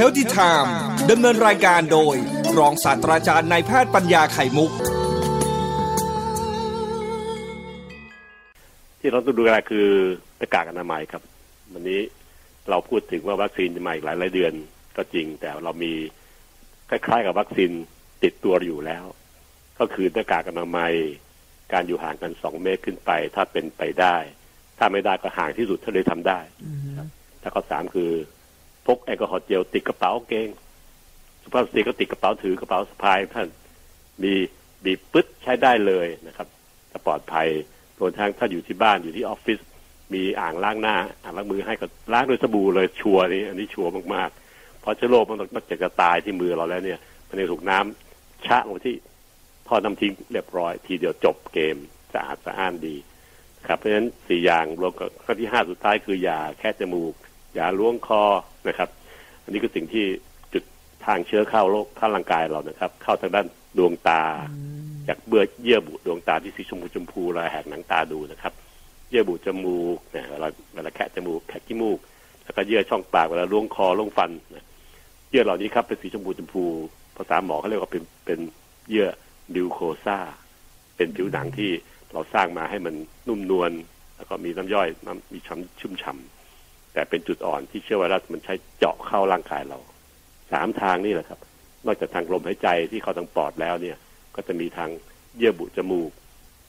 Healthy Time ดำเนินรายการโดย รองศาสตราจารย์นายแพทย์ปัญญาไข่มุก ที่เราต้องดูแลคือหน้ากากอนามัยครับ วันนี้เราพูดถึงว่าวัคซีนจะมาอีกหลายหลายเดือนก็จริง แต่เรามีคล้ายๆกับวัคซีนติดตัวอยู่แล้ว ก็คือหน้ากากอนามัย การอยู่ห่างกันสองเมตรขึ้นไป ถ้าเป็นไปได้ ถ้าไม่ได้ก็ห่างที่สุดเท่าที่ทำได้แล้วก็สามคือ พกแอลกอฮอล์เจลติดกระเป๋ากางเกง สุภาพสตรีก็ติดกระเป๋าถือกระเป๋าสะพายท่านมีบีบปึ๊ดใช้ได้เลยนะครับจะปลอดภัยรวมทั้งถ้าอยู่ที่บ้านอยู่ที่ออฟฟิศมีอ่างล้างหน้าอ่างล้างมือให้ก็ล้างด้วยสบู่เลยชัวร์นี่อันนี้ชัวร์มากๆ เพราะเชื้อโรคมันนอกจากจะตายที่มือเราแล้วเนี่ย มันยังถูกน้ำชะลงที่ท่อน้ำทิ้งเรียบร้อย ทีเดียวจบเกมสะอาดสะอ้านดี ครับเพราะฉะนั้นสี่อย่างรวมกับข้อที่ห้าสุดท้ายคืออย่าแค่จมูก อย่าล้วงคอนะครับ อันนี้คือสิ่งที่จุดทางเชื้อเข้าโรคเข้าร่างกายเรานะครับ เข้าทางด้านดวงตา จากเบื่อเยื่อบุดวงตาที่สีชมพูชมพูเราแหกหนังตาดูนะครับ เยื่อบุจมูกเนี่ยเวลาเวลาแคะจมูกแคะขี้มูก แล้วก็เยื่อช่องปากเวลาล้วงคอล้วงฟันนะเยื่อเหล่านี้ครับเป็นสีชมพูชมพู ภาษาหมอเขาเรียกว่าเป็นเป็นเยื่อดิวโคซาเป็นผิวหนังที่เราสร้างมาให้มันนุ่มนวลแล้วก็มีน้ำย่อยน้ำมีช้ำชุ่มฉ่ำ แต่เป็นจุดอ่อนที่เชื้อไวรัสมันใช้เจาะเข้าร่างกายเราสามทางนี่แหละครับ นอกจากทางลมหายใจที่เข้าทางปอดแล้วเนี่ย ก็จะมีทางเยื่อบุจมูก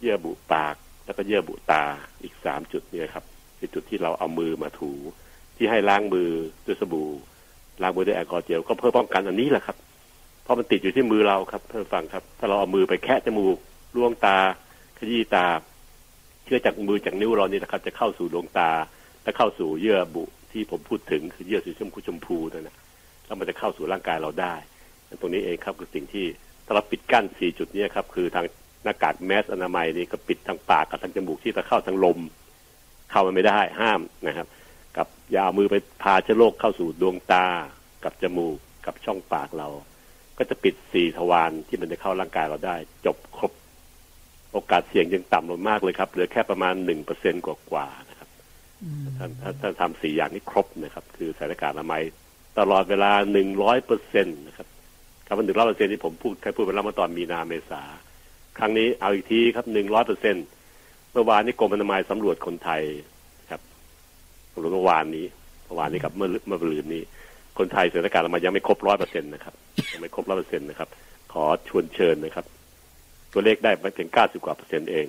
เยื่อบุปาก แล้วก็เยื่อบุตาอีกสามจุดเนี่ยครับคือจุดที่เราเอามือมาถู ที่ให้ล้างมือด้วยสบู่ล้างมือด้วยแอลกอฮอล์เจลก็เพื่อป้องกันอันนี้แหละครับเพราะมันติดอยู่ที่มือเราครับเพื่อนฟังครับ ถ้าเราเอามือไปแคะจมูกล่วงตา ขยี้ตา เชื้อจากมือจากนิ้วเรานี่นะครับ จะเข้าสู่ดวงตา และเข้าสู่เยื่อบุที่ผมพูดถึงคือเยื่อสีชมพูชมพูนั่นนะแล้วมันจะเข้าสู่ร่างกายเราได้ตรงนี้เองครับคือสิ่งที่ถ้าเราปิดกั้นสี่จุดนี้ครับคือทางหน้ากากแมสอนามัยนี่ก็ปิดทางปากกับทางจมูกที่จะเข้าทางลม เข้ามันไม่ได้ห้ามนะครับ กับยาเอามือไปพาเชื้อโรคเข้าสู่ดวงตา กับจมูกกับช่องปากเรา ก็จะปิดสี่ทวารที่มันจะเข้าร่างกายเราได้ จบครบ โอกาสเสี่ยงยังต่ำลงมากเลยครับเหลือแค่ประมาณหนึ่งเปอร์เซ็นกว่า ถ้าถ้าทำสี่อย่างนี้ครบนะครับ คือส่หน้ากากอนามัยตลอดเวลาหนึ่งร้อยเปอร์เซ็นต์นะครับคำว่าหนึ่งร้อยเปอร์เซ็นที่ผมพูดเคยพูดไปแล้วเมื่อตอนมีนาเมษาครั้งนี้เอาอีกทีครับหนึ่งร้อยเปอร์เซ็นต์เมื่อวานนี้กรมอนามัยสำรวจคนไทยครับสำรวจเมื่อวานนี้เมื่อวานนี้กับเมื่อเมื่อวานซืนนี้ คนไทยใส่หน้ากากอนามัยยังไม่ครบร้อยเปอร์เซ็นต์นะครับยังไม่ครบร้อยเปอร์เซ็นต์นะครับ ขอชวนเชิญนะครับ ตัวเลขได้ไปถึงเก้าสิบกว่าเปอร์เซ็นต์เอง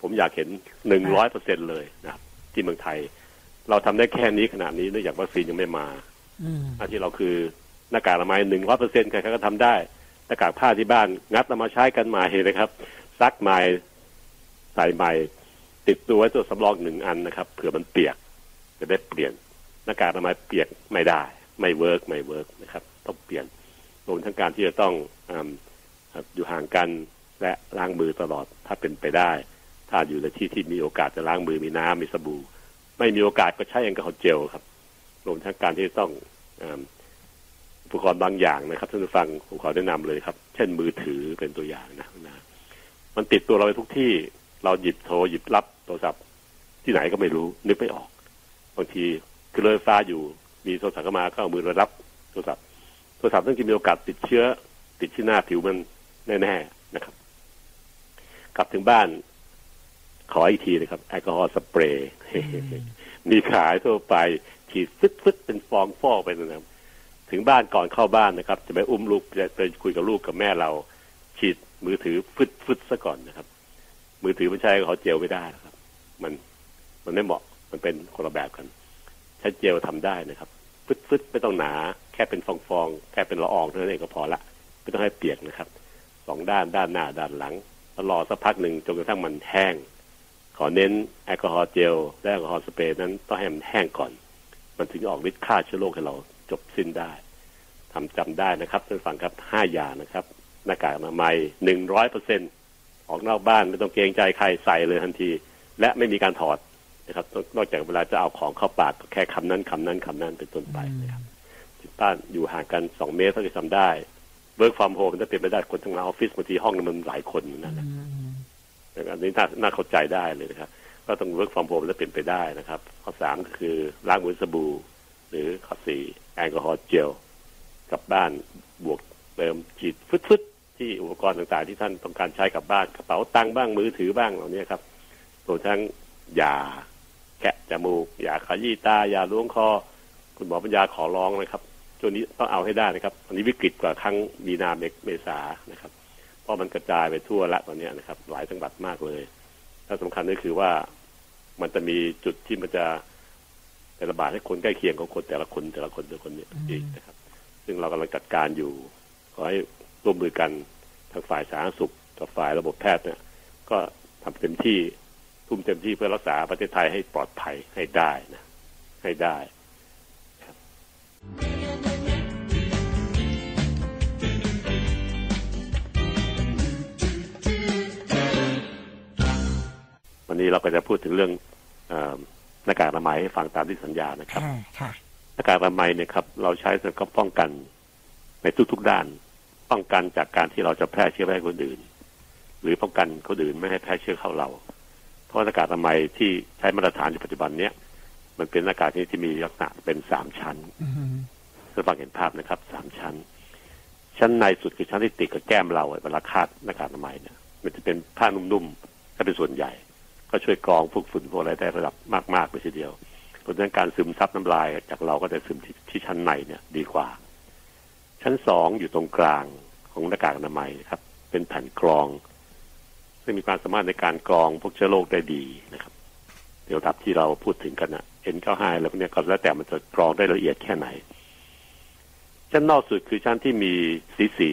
ผมอยากเห็นหนึ่งร้อยเปอร์เซ็นต์เลยนะครับ ที่เมืองไทย เราทำได้แค่นี้ขนาดนี้เนื่องจากวัคซีนยังไม่มาหน้าที่เราคือหน้ากากอนามัยหนึ่งร้อยเปอร์เซ็นต์ใครๆก็ทำได้หน้ากากผ้าที่บ้านงัดเอามาใช้กันใหม่นะครับซักใหม่ใส่ใหม่ ติดตัวไว้ตัวสำรองหนึ่งอันนะครับเผื่อมันเปียกจะได้เปลี่ยนหน้ากากอนามัยเปียกไม่ได้ ไม่ work ไม่ work นะครับ ต้องเปลี่ยนรวมทั้งการที่จะต้องอยู่ห่างกันและล้างมือตลอดถ้าเป็นไปได้ ถ้าอยู่ในที่ที่มีโอกาสจะล้างมือมีน้ำมีสบู่ ไม่มีโอกาสก็ใช้แอลกอฮอล์เจลครับรวมทั้งการที่ต้องอุปกรณ์บางอย่างนะครับท่านผู้ฟังผมขอแนะนำเลยครับ เช่นมือถือเป็นตัวอย่างนะนะมันติดตัวเราไปทุกที่เราหยิบโทรหยิบรับโทรศัพท์ ที่ไหนก็ไม่รู้นึกไม่ออก บางทีคือเลยฟ้าอยู่มีโทรศัพท์เข้ามาก็เอามือเรารับโทรศัพท์โทรศัพท์ต้องมีโอกาสติดเชื้อ ติดที่หน้าผิวมันแน่ๆนะครับ กลับถึงบ้าน ขออีกทีนะครับ แอลกอฮอล์สเปรย์มีขายทั่วไปฉีดฟึดฟึดเป็นฟองฟอกไปนะครับ ถึงบ้านก่อนเข้าบ้านนะครับ จะไปอุ้มลูกจะไปคุยกับลูกกับแม่เรา ฉีดมือถือฟึดฟึดซะก่อนนะครับ มือถือไม่ใช่เขาเจลไม่ได้นะครับ มันมันไม่เหมาะมันเป็นคนละแบบกันใช้เจลทำได้นะครับฟึดฟึดไม่ต้องหนา แค่เป็นฟองฟองแค่เป็นละอองเท่านั้นเองก็พอละไม่ต้องให้เปียกนะครับสองด้านด้านหน้าด้านหลังแล้วรอสักพักหนึ่งจนกระทั่งมันแห้ง ขอเน้นแอลกอฮอล์เจลและแอลกอฮอล์สเปรย์นั้นต้องให้มันแห้งก่อน มันถึงออกฤทธิ์ฆ่าเชื้อโรคให้เราจบสิ้นได้ทำจำได้นะครับท่านฟังครับห้าอย่างนะครับ หน้ากากอนามัยหนึ่งร้อยเปอร์เซ็นต์ออกนอกบ้านไม่ต้องเกรงใจใครใส่เลยทันที และไม่มีการถอดนะครับ นอกจากเวลาจะเอาของเข้าปากก็แค่คำนั้นคำนั้นคำนั้นเป็นต้นไปนะครับที่บ้านอยู่ห่างกันสองเมตรเท่าที่ทำได้ work from home ถ้าเป็นไปได้คนทั้งออฟฟิศบางทีห้องมันหลายคนนั่นแหละ อันนี้น่าน่าเข้าใจได้เลยนะครับ ก็ต้อง work from home ถ้าเป็นไปได้นะครับ ข้อสามก็คือล้างมือสบู่ หรือข้อสี่แอลกอฮอล์เจลกลับบ้านบวกเติมฉีดฟึดๆที่อุปกรณ์ต่างๆ ที่ท่านต้องการใช้กลับบ้านกระเป๋าตังค์บ้างมือถือบ้างเหล่านี้ครับรวมทั้งอย่าแกะจมูกอย่าขยี้ตาอย่าล้วงคอ คุณหมอปัญญาขอร้องนะครับช่วงนี้ต้องเอาให้ได้นะครับอันนี้วิกฤตกว่าครั้งมีนาเมษานะครับ ราะมันกระจายไปทั่วละตอนนี้นะครับ หลายจังหวัดมากเลยและสำคัญก็คือว่ามันจะมีจุดที่มันจะระบาดให้คนใกล้เคียงของคนแต่ละคนแต่ละคนแต่ละคนเนี่ยอีกนะครับ ซึ่งเรากำลังจัดการอยู่ ขอให้ร่วมมือกันทางฝ่ายสาธารณสุขกับฝ่ายระบบแพทย์เนี่ย ก็ทำเต็มที่ทุ่มเต็มที่เพื่อรักษาประเทศไทยให้ปลอดภัยให้ได้นะ ให้ได้วัน นี้เราก็จะพูดถึงเรื่องเออหน้ากากอนามัยให้ฟังตามที่สัญญานะครับค่ะค่ะหน้ากากอนามัยเนี่ยครับ เราใช้สำหรับป้องกันในทุกๆด้าน ป้องกันจากการที่เราจะแพร่เชื้อไปให้คนอื่น หรือป้องกันคนอื่นไม่ให้แพร่เชื้อเข้าเรา เพราะหน้ากากอนามัยที่ใช้มาตรฐานในปัจจุบันเนี้ยมันเป็นหน้ากากที่ที่มีลักษณะเป็นสามชั้นอืมเพื่อฟังเห็นภาพนะครับสามชั้น ชั้นในสุดคือชั้นที่ติดกับแก้มเราเวลาคาดหน้ากากอนามัยเนี่ยมันจะเป็นผ้านุ่มๆถ้าเป็นส่วนใหญ่ ก็ช่วยกรองพวกฝุ่นพวกอะไรได้ระดับมากๆเลยทีเดียวเพราะฉะนั้นการซึมซับน้ำลายจากเราก็จะซึมที่ที่ชั้นในเนี่ยดีกว่า ชั้นสองอยู่ตรงกลางของหน้ากากอนามัยนะครับ เป็นแผ่นกรอง ซึ่งมีความสามารถในการกรองพวกเชื้อโรคได้ดีนะครับเดี๋ยวดับที่เราพูดถึงกันนะ N95 อะไรพวกเนี้ยก็แล้วแต่มันจะกรองได้ละเอียดแค่ไหน ชั้นนอกสุดคือชั้นที่มีสีสี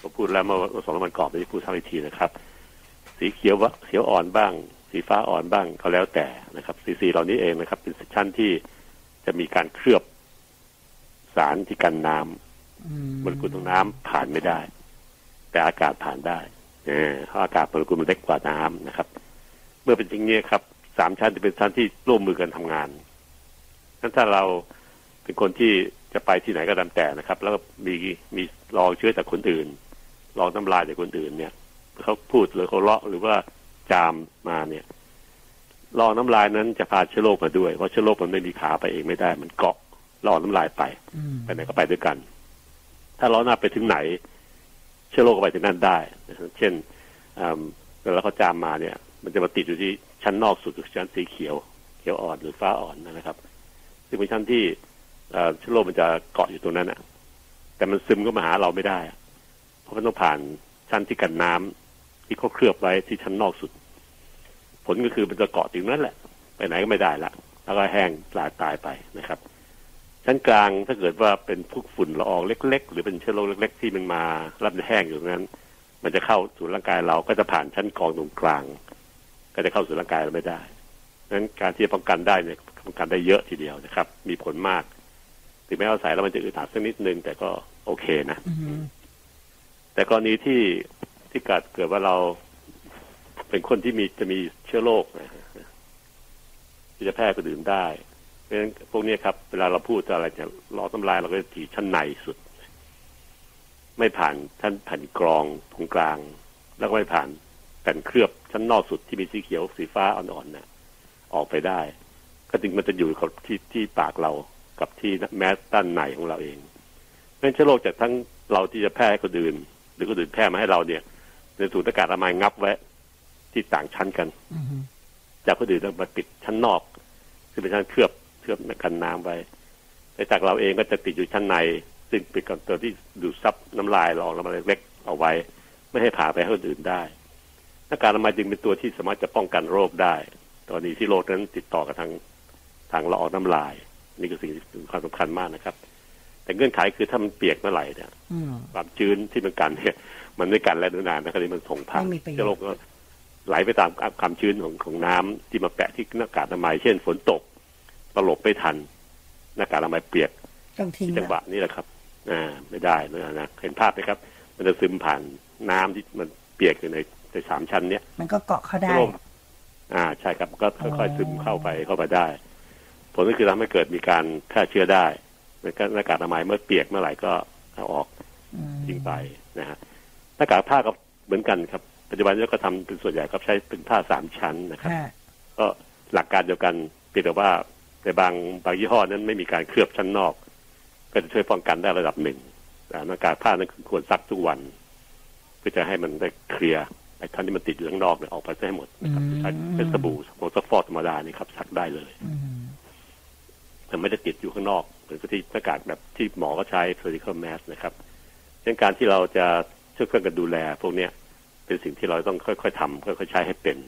ผมพูดแล้วเมื่อสองวันก่อนไม่ได้พูดซ้ำอีกทีนะครับ สีเขียววะเขียวอ่อนบ้าง สีฟ้าอ่อนบ้างก็แล้วแต่นะครับสีสีเหล่านี้เองนะครับ เป็นชั้นที่จะมีการเคลือบสารที่กันน้ำอืมโมเลกุลของน้ำผ่านไม่ได้ แต่อากาศผ่านได้เออเพราะอากาศโมเลกุลมันเล็กกว่าน้ำนะครับ เมื่อเป็นอย่างนี้ครับสามชั้นจะเป็นชั้นที่ร่วมมือกันทำงานนั้นถ้าเราเป็นคนที่จะไปที่ไหนก็ตามแต่นะครับ แล้วก็มีมีลองเชื้อจากคนอื่นลองน้ำลายจากคนอื่นเนี่ยเขาพูดหรือเขาเลาะหรือว่า จามมาเนี่ยลองน้ำลายนั้นจะพาเชื้อโรคมาด้วยเพราะเชื้อโรคมันไม่มีขาไปเองไม่ได้ มันเกาะลองน้ำลายไปอืมไปไหนก็ไปด้วยกัน ถ้าล้อหน้าไปถึงไหน เชื้อโรคก็ไปถึงนั่นได้นะครับเช่นอ่าเวลาเขาจามมาเนี่ย มันจะมาติดอยู่ที่ชั้นนอกสุดคือชั้นสีเขียว เขียวอ่อนหรือฟ้าอ่อนนะครับ ซึ่งเป็นชั้นที่เอ่อเชื้อโรคมันจะเกาะอยู่ตรงนั้นนะแต่มันซึมก็มาหาเราไม่ได้อะเพราะมันต้องผ่านชั้นที่กันน้ำ ที่เขาเคลือบไว้ที่ชั้นนอกสุด ผลก็คือมันจะเกาะถึงนั้นแหละ ไปไหนก็ไม่ได้ละแล้วก็แห้งตายตายไปนะครับ ชั้นกลางถ้าเกิดว่าเป็นพวกฝุ่นละอองเล็ก ๆ หรือเป็นเชื้อโรคเล็ก ๆ ที่มันมารับแห้งอยู่ตรงนั้น มันจะเข้าสู่ร่างกายเราก็จะผ่านชั้นกรองตรงกลาง ก็จะเข้าสู่ร่างกายเราไม่ได้ดังนั้นการที่จะป้องกันได้เนี่ยป้องกันได้เยอะทีเดียวนะครับ มีผลมากถึงแม้ว่าใส่แล้วมันจะอึดอัดสักนิดนึงแต่ก็โอเคนะอืมแต่กรณีที่ ที่เกิดเกิดว่าเราเป็นคนที่มีจะมีเชื้อโรคนะที่จะแพร่คนอื่นได้เพราะฉะนั้นพวกนี้ครับ เวลาเราพูดอะไรจะรอน้ำลายเราก็จะถีชั้นในสุด ไม่ผ่านชั้นแผ่นกรองตรงกลาง แล้วก็ไม่ผ่านแผ่นเคลือบชั้นนอกสุดที่มีสีเขียวสีฟ้าอ่อนๆน่ะออกไปได้ ก็จึงมันจะอยู่กับที่ที่ปากเรากับที่แมสด้านในของเราเองเพราะฉะนั้นเชื้อโรคจากทั้งเราที่จะแพร่ให้คนอื่น หรือคนอื่นแพร่มาให้เราเนี่ย ในสูตรอากาศอนามัยงับไว้ที่ต่างชั้นกันอืมจากคนอื่นเอามาปิดชั้นนอกซึ่งเป็นชั้นเคลือบเคลือบกันน้ำไว้แต่จากเราเองก็จะติดอยู่ชั้นใน ซึ่งเป็นกับตัวที่ดูดซับน้ำลายเราออกมาเล็กๆเอาไว้ ไม่ให้ผ่าไปให้คนอื่นได้หน้ากากอนามัยจึงเป็นตัวที่สามารถจะป้องกันโรคได้ ตอนนี้ที่โรคนั้นติดต่อกับทางทางละอองน้ำลาย นี่คือสิ่งที่มีความสำคัญมากนะครับ แต่เงื่อนไขคือถ้ามันเปียกเมื่อไหร่เนี่ยอืมความชื้นที่มันกันเนี่ย มันไม่กันแล้วนานนะครับนี่มันส่งผ่านไม่มีประโยชน์เชื้อโรคก็ไหลไปตามความชื้นของของน้ำที่มาแปะที่หน้ากากอนามัยเช่นฝนตกตลบไม่ทัน หน้ากากอนามัยเปียกต้องทิ้งที่จังหวะนี้แหละครับ อ่า ไม่ได้นะนะเห็นภาพไหมครับ มันจะซึมผ่านน้ำที่มันเปียกอยู่ในในสามชั้นเนี้ยมันก็เกาะเข้าได้ร่มอ่าใช่ครับก็ค่อยๆซึมเข้าไปเข้าไปได้ ผลก็คือทำให้เกิดมีการแพร่เชื้อได้แล้วก็ หน้ากากอนามัยเมื่อเปียกเมื่อไหร่ก็เอาออกทิ้งไปนะฮะหน้ากากผ้าก็เหมือนกันครับปัจจุบันนี้ก็ทำเป็นส่วนใหญ่ก็ใช้เป็นผ้าสามชั้นนะครับก็หลักการเดียวกันเพียงแต่ว่าในบางบางยี่ห้อนั้นไม่มีการเคลือบชั้นนอก ก็จะช่วยป้องกันได้ระดับหนึ่งแต่หน้ากากผ้านั้นควรซักทุกวันเพื่อจะให้มันได้เคลียร์ไอ้ท่านที่มันติดอยู่ข้างนอกเนี่ยออกไปให้หมดนะครับใช้เป็นสบู่โมซักฟอกธรรมดานี่ครับซักได้เลยแต่ไม่ได้ติดอยู่ข้างนอก เหมือนกับที่หน้ากากแบบที่หมอก็ใช้ surgical mask นะครับเช่นการที่เราจะช่วยเพื่อนกันดูแล พวกเนี้ยเป็นสิ่งที่เราต้องค่อยๆทำค่อยๆใช้ให้เป็น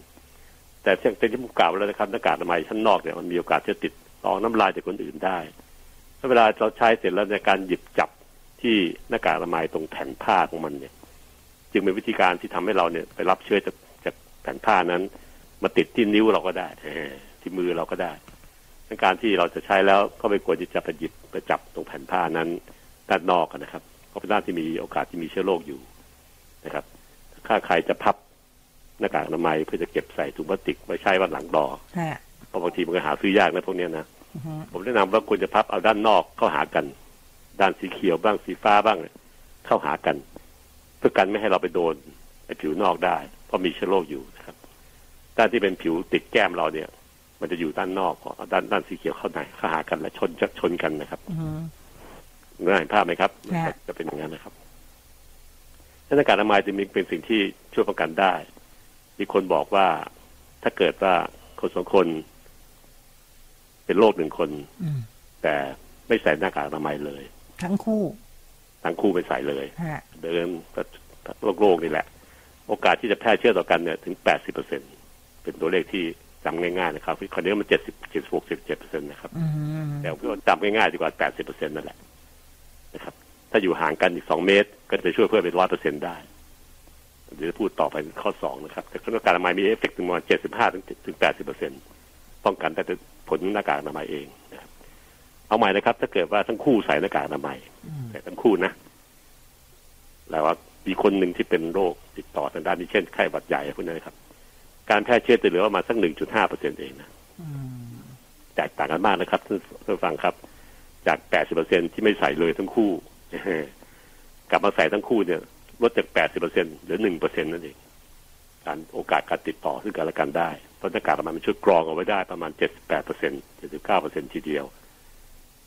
แต่เช่นที่ผมกล่าวแล้วนะครับหน้ากากอนามัยชั้นนอกเนี่ยมันมีโอกาสที่จะติดรองน้ำลายจากคนอื่นได้ถ้าเวลาเราใช้เสร็จแล้วในการหยิบจับที่หน้ากากอนามัยตรงแผ่นผ้าของมันเนี่ย จึงเป็นวิธีการที่ทำให้เราเนี่ยไปรับเชื้อจากจากแผ่นผ้านั้น มาติดที่นิ้วเราก็ได้ที่มือเราก็ได้ ในการที่เราจะใช้แล้วก็ไม่ควรที่จะไปหยิบไปจับตรงแผ่นผ้านั้นด้านนอกนะครับเพราะเป็นด้านที่มีโอกาสที่มีเชื้อโรคอยู่นะครับถ้าใครจะพับหน้ากากอนามัยเพื่อจะเก็บใส่ถุงพลาสติกไว้ใช้วันหลังรอฮะเพราะบางทีมันก็หาซื้อยากนะพวกเนี้ยนะอือฮึผมแนะนำว่าควรจะพับเอาด้านนอกเข้าหากัน ด้านสีเขียวบ้างสีฟ้าบ้างเนี่ยเข้าหากัน เพื่อกันไม่ให้เราไปโดนไอ้ผิวนอกได้ เพราะมีเชื้อโรคอยู่นะครับด้านที่เป็นผิวติดแก้มเราเนี่ย มันจะอยู่ด้านนอกเอาด้านด้านสีเขียวเข้าในเข้าหากันและชนจะชนกันนะครับอือฮึเห็นภาพไหมครับค่ะจะเป็นอย่างนั้นนะครับหน้ากากอนามัยจะมีเป็นสิ่งที่ช่วยป้องกันได้ มีคนบอกว่าถ้าเกิดว่าคนสองคน เป็นโรคหนึ่งคนอืมแต่ไม่ใส่หน้ากากอนามัยเลย ทั้งคู่ ทั้งคู่ไม่ใส่เลยฮะเดินโรคโรคนี่แหละ โอกาสที่จะแพร่เชื้อต่อกันเนี่ยถึง80เปอร์เซ็นต์เป็นตัวเลขที่ จำง่ายๆนะครับคราวนี้มัน70 76 77เปอร์เซ็นต์นะครับอืมแต่ผมก็จำง่ายๆดีกว่า80เปอร์เซ็นต์นั่นแหละนะครับ ถ้าอยู่ห่างกันอีก2เมตร ก็จะช่วยเพิ่มเป็น100เปอร์เซ็นต์ได้เดี๋ยวจะพูดต่อไปข้อ2นะครับ แต่หน้ากากอนามัยมีเอฟเฟกต์ถึงประมาณ75ถึงถึง80เปอร์เซ็นต์ป้องกันแต่ผลหน้ากากอนามัยเองนะครับ เอาใหม่นะครับ ถ้าเกิดว่าทั้งคู่ใส่หน้ากากอนามัยอืมแต่ทั้งคู่นะแล้วว่ามีคนหนึ่งที่เป็นโรคติดต่อทางด้านนี้เช่นไข้หวัดใหญ่พวกนี้นะครับ การแพร่เชื้อจะเหลือประมาณสักหนึ่งจุดห้าเปอร์เซ็นเองนะอืมแตกต่างกันมากนะครับท่านท่านฟังครับ จากแปดสิบเปอร์เซ็นที่ไม่ใส่เลยทั้งคู่กลับมาใส่ทั้งคู่เนี่ยลดจากแปดสิบเปอร์เซ็นเหลือหนึ่งเปอร์เซ็นนั่นเองการโอกาสการติดต่อซึ่งกันและกันได้เพราะหน้ากากอนามัยมันช่วยกรองเอาไว้ได้ประมาณเจ็ดสิบแปดเปอร์เซ็นเจ็ดสิบเก้าเปอร์เซ็นทีเดียว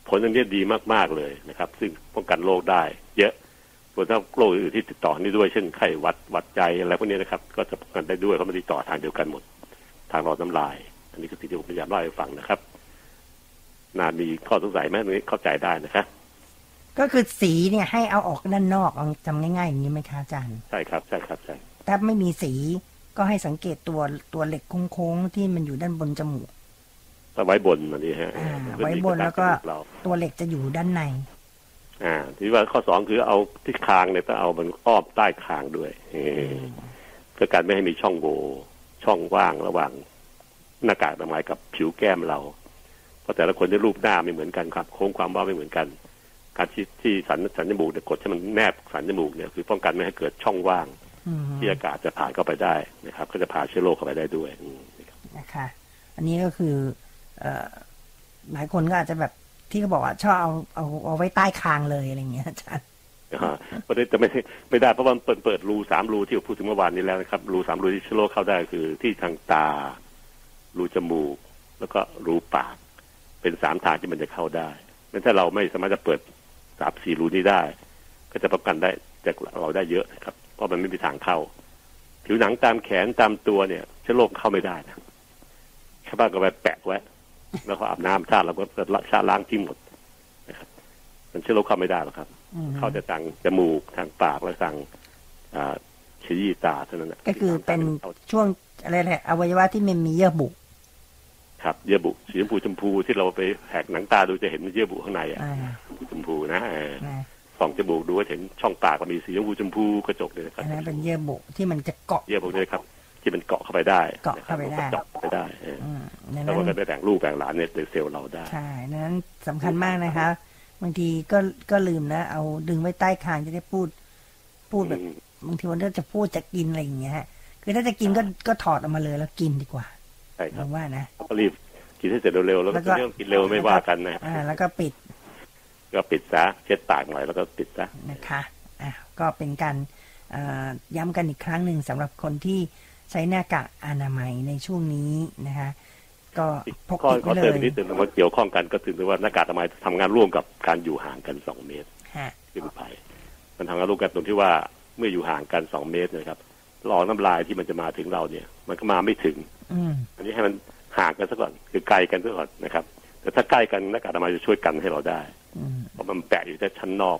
ผลตรงนี้ดีมาก ๆ เลยนะครับ ซึ่งป้องกันโรคได้ เยอะ ส่วนถ้าโรคอื่นที่ติดต่อนี่ด้วยเช่นไข้หวัดหวัดใจอะไรพวกนี้นะครับ ก็จะป้องกันได้ด้วยเพราะมันติดต่อทางเดียวกันหมด ทางหลอดน้ำลาย อันนี้คือสิ่งที่ผมพยายามเล่าให้ฟังนะครับนามีข้อสงสัยไหมตรงนี้เข้าใจได้นะครับก็คือสีเนี่ยให้เอาออกด้านนอกเอาจำง่ายๆอย่างนี้ไหมคะอาจารย์ใช่ครับใช่ครับใช่ถ้าไม่มีสีก็ให้สังเกตตัวตัวเหล็กโค้งๆที่มันอยู่ด้านบนจมูกถ้าไว้บนอันนี้ฮะอ่าไว้บนแล้วก็ตัวเหล็กจะอยู่ด้านใน อ่าที่ว่าข้อสองคือเอาที่คางเนี่ยต้องเอามันอ้อมใต้คางด้วยเออเพื่อการไม่ให้มีช่องโหว่ช่องว่างระหว่างหน้ากากอนามัยกับผิวแก้มเราเพราะแต่ละคนที่รูปหน้าไม่เหมือนกันครับ โค้งความเว้าไม่เหมือนกัน การที่ที่สันสันจมูกเนี่ยกดให้มันแนบสันจมูกเนี่ยคือป้องกันไม่ให้เกิดช่องว่างอืมที่อากาศจะผ่านเข้าไปได้นะครับ ก็จะพาเชื้อโรคเข้าไปได้ด้วยอืมนะคะ อันนี้ก็คือ เอ่อหลายคนก็อาจจะแบบ ที่เขาบอกว่าชอบเอาเอาเอาไว้ใต้คางเลยอะไรเงี้ยอาจารย์ประเด็นจะไม่ไม่ได้เพราะมันเปิดเปิดรูสามรูที่ผมพูดถึงเมื่อวานนี้แล้วนะครับ รูสามรูที่เชื้อโรคเข้าได้คือที่ทางตา รูจมูก แล้วก็รูปาก เป็นสามทางที่มันจะเข้าได้งั้นถ้าเราไม่สามารถจะเปิดสามสี่รูนี้ได้ ก็จะป้องกันได้จากเราได้เยอะนะครับ เพราะมันไม่มีทางเข้า ผิวหนังตามแขนตามตัวเนี่ยเชื้อโรคเข้าไม่ได้นะแค่บ้านก็ไปแปะไว้ แล้วก็อาบน้ำชาติแล้วก็ชาล้างทิ้งหมดนะครับมันเชื้อโรคเข้าไม่ได้หรอกครับอืมเข้าแต่ทางจมูกทางปากและทางอ่าขยี้ตาเท่านั้นแหละก็คือเป็นช่วงอะไรแหละอวัยวะที่มันมีเยื่อบุครับเยื่อบุสีชมพูชมพูที่เราไปแหกหนังตาดูจะเห็นเยื่อบุข้างในอะอ่าชมพูนะเออนะส่องจมูกดูก็เห็นช่องปากก็มีสีชมพูชมพูกระจกเลยนะครับอันนั้นเป็นเยื่อบุที่มันจะเกาะเยื่อบุเนี่ยครับ ที่มันเกาะเข้าไปได้เกาะเข้าไปได้นะครับเจาะเข้าไปได้เอออืมดังแล้วนั้มันนก็ไปแบ่งลูกแบ่งหลานในในเซลล์เราได้ ใช่ดังนั้นสำคัญมากนะคะบางทีก็ก็ลืมนะ เอาดึงไว้ใต้คางจะได้พูด พูดแบบอืมบางทีวันนี้จะพูดจะกินอะไรอย่างเงี้ยฮะคือถ้าจะกินก็ก็ถอดออกมาเลยแล้วกินดีกว่าใช่คผรับมว่านะก็รีบกินให้เสร็จเร็วๆแล้วแล้ก็วก็เรื่องกินเร็วไม่ว่ากันนะอ่า แล้วก็ปิด ก็ปิดซะเช็ดปากหน่อยแล้วก็ปิดซะนะคะอะก็เป็นการเอ่อย้ำกันอีกครั้งหนึ่งสำหรับคนที่ ใช้หน้ากากอนามัยในช่วงนี้นะคะ ก็พกข้อติดข้อไว้เลเติมยอีกนิดนึงว่าเกี่ยวข้องกันก็ถึงว่าหน้ากากอนามัยทำงานร่วมกับการอยู่ห่างกันสองเมตรฮะขึ้นไปมันทำให้รู้กันตรงที่ว่าเมื่ออยู่ห่างกันสองเมตรนะครับละอองน้ำลายที่มันจะมาถึงเราเนี่ย มันก็มาไม่ถึงอืมอันนี้ให้มันห่างกันซะก่อนคือไกลกันซะก่อนนะครับ แต่ถ้าใกล้กันหน้ากากอนามัยจะช่วยกันให้เราได้อืมเพราะมันแปะอยู่แค่ชั้นนอก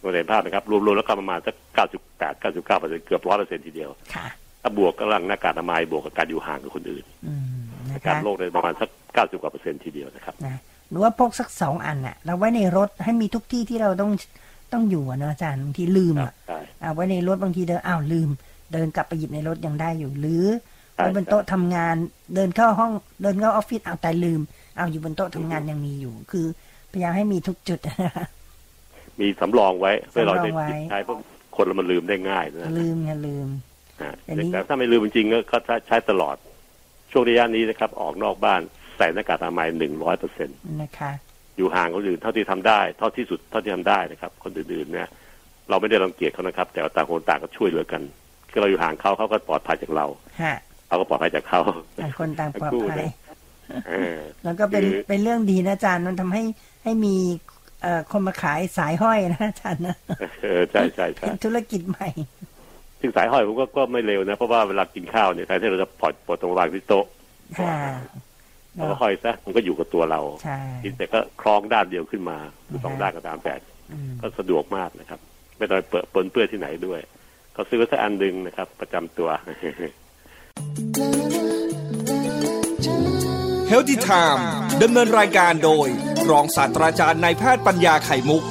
เราเห็นภาพนะครับ รวมๆแล้วก็ประมาณสัก98 99เปอร์เซ็นต์เกือบร้อยเปอร์เซ็นต์ทีเดียวค่ะ ถ้าบวกกำลังหน้ากากอนามัยบวกกับการอยู่ห่างกับคนอื่นอืมนะการคะโรคเลยประมาณสัก90กว่าเปอร์เซ็นต์ทีเดียวนะครับนะหรือว่าพกสักสองอันน่ะเราไว้ในรถให้มีทุกที่ที่เราต้องต้องอยู่อะเนอะอาจารย์บางทีลืมครับอะใช่เอาไว้ในรถบางทีเดินอ้าวลืม เดินกลับไปหยิบในรถยังได้อยู่หรือใช่ไว้บนโต๊ะทำงานเดินเข้าห้องเดินเข้าออฟฟิศเอาแต่ลืม เอาอยู่บนโต๊ะทำงานยังมีอยู่ คือพยายามให้มีทุกจุดมีสำรองไว้เพื่อเราสำรจะองไว้หยิบใช้เพราะคนเรามันลืมได้ง่ายนะลืมไงลืมฮะอันนี้ แต่ถ้าไม่ลืมจริงๆก็ก็ใช้ตลอด ช่วงระยะนี้นะครับ ออกนอกบ้านใส่หน้ากากอนามัยหนึ่งร้อยเปอร์เซ็นต์นะคะอยู่ห่างคนอื่นเท่าที่ทำได้ เท่าที่สุดเท่าที่ทำได้นะครับ คนอื่นๆเนี่ย เราไม่ได้รังเกียจเขานะครับ แต่ว่าต่างคนต่างก็ช่วยเหลือกัน คือเราอยู่ห่างเขาเขาก็ปลอดภัยจากเราฮะเราก็ปลอดภัยจากเขาต่างคนต่างปลอดภัยเออแล้วก็เป็นคือเป็นเรื่องดีนะอาจารย์มันทำให้ให้มีเอ่อคนมาขายสายห้อยนะอาจารย์นะเออใช่ใช่ใช่เป็นธุรกิจใหม่ ซึ่งสายห้อยผมก็ก็ไม่เร็วนะ เพราะว่าเวลากินข้าวเนี่ยแทนที่เราจะปล่อยปลดตรงวางที่โต๊ะค่ะเราก็ห้อยซะมันก็อยู่กับตัวเราใช่กินแต่ก็คล้องด้านเดียวขึ้นมาหรือสองด้านก็ตามแต่อืมก็สะดวกมากนะครับ ไม่ต้องไปเปิดปนเปื้อนที่ไหนด้วย ก็ซื้อไว้สักอันหนึ่งนะครับ ประจำตัวเฮลติไทม์ดำเนินรายการโดย รองศาสตราจารย์นายแพทย์ปัญญาไข่มุก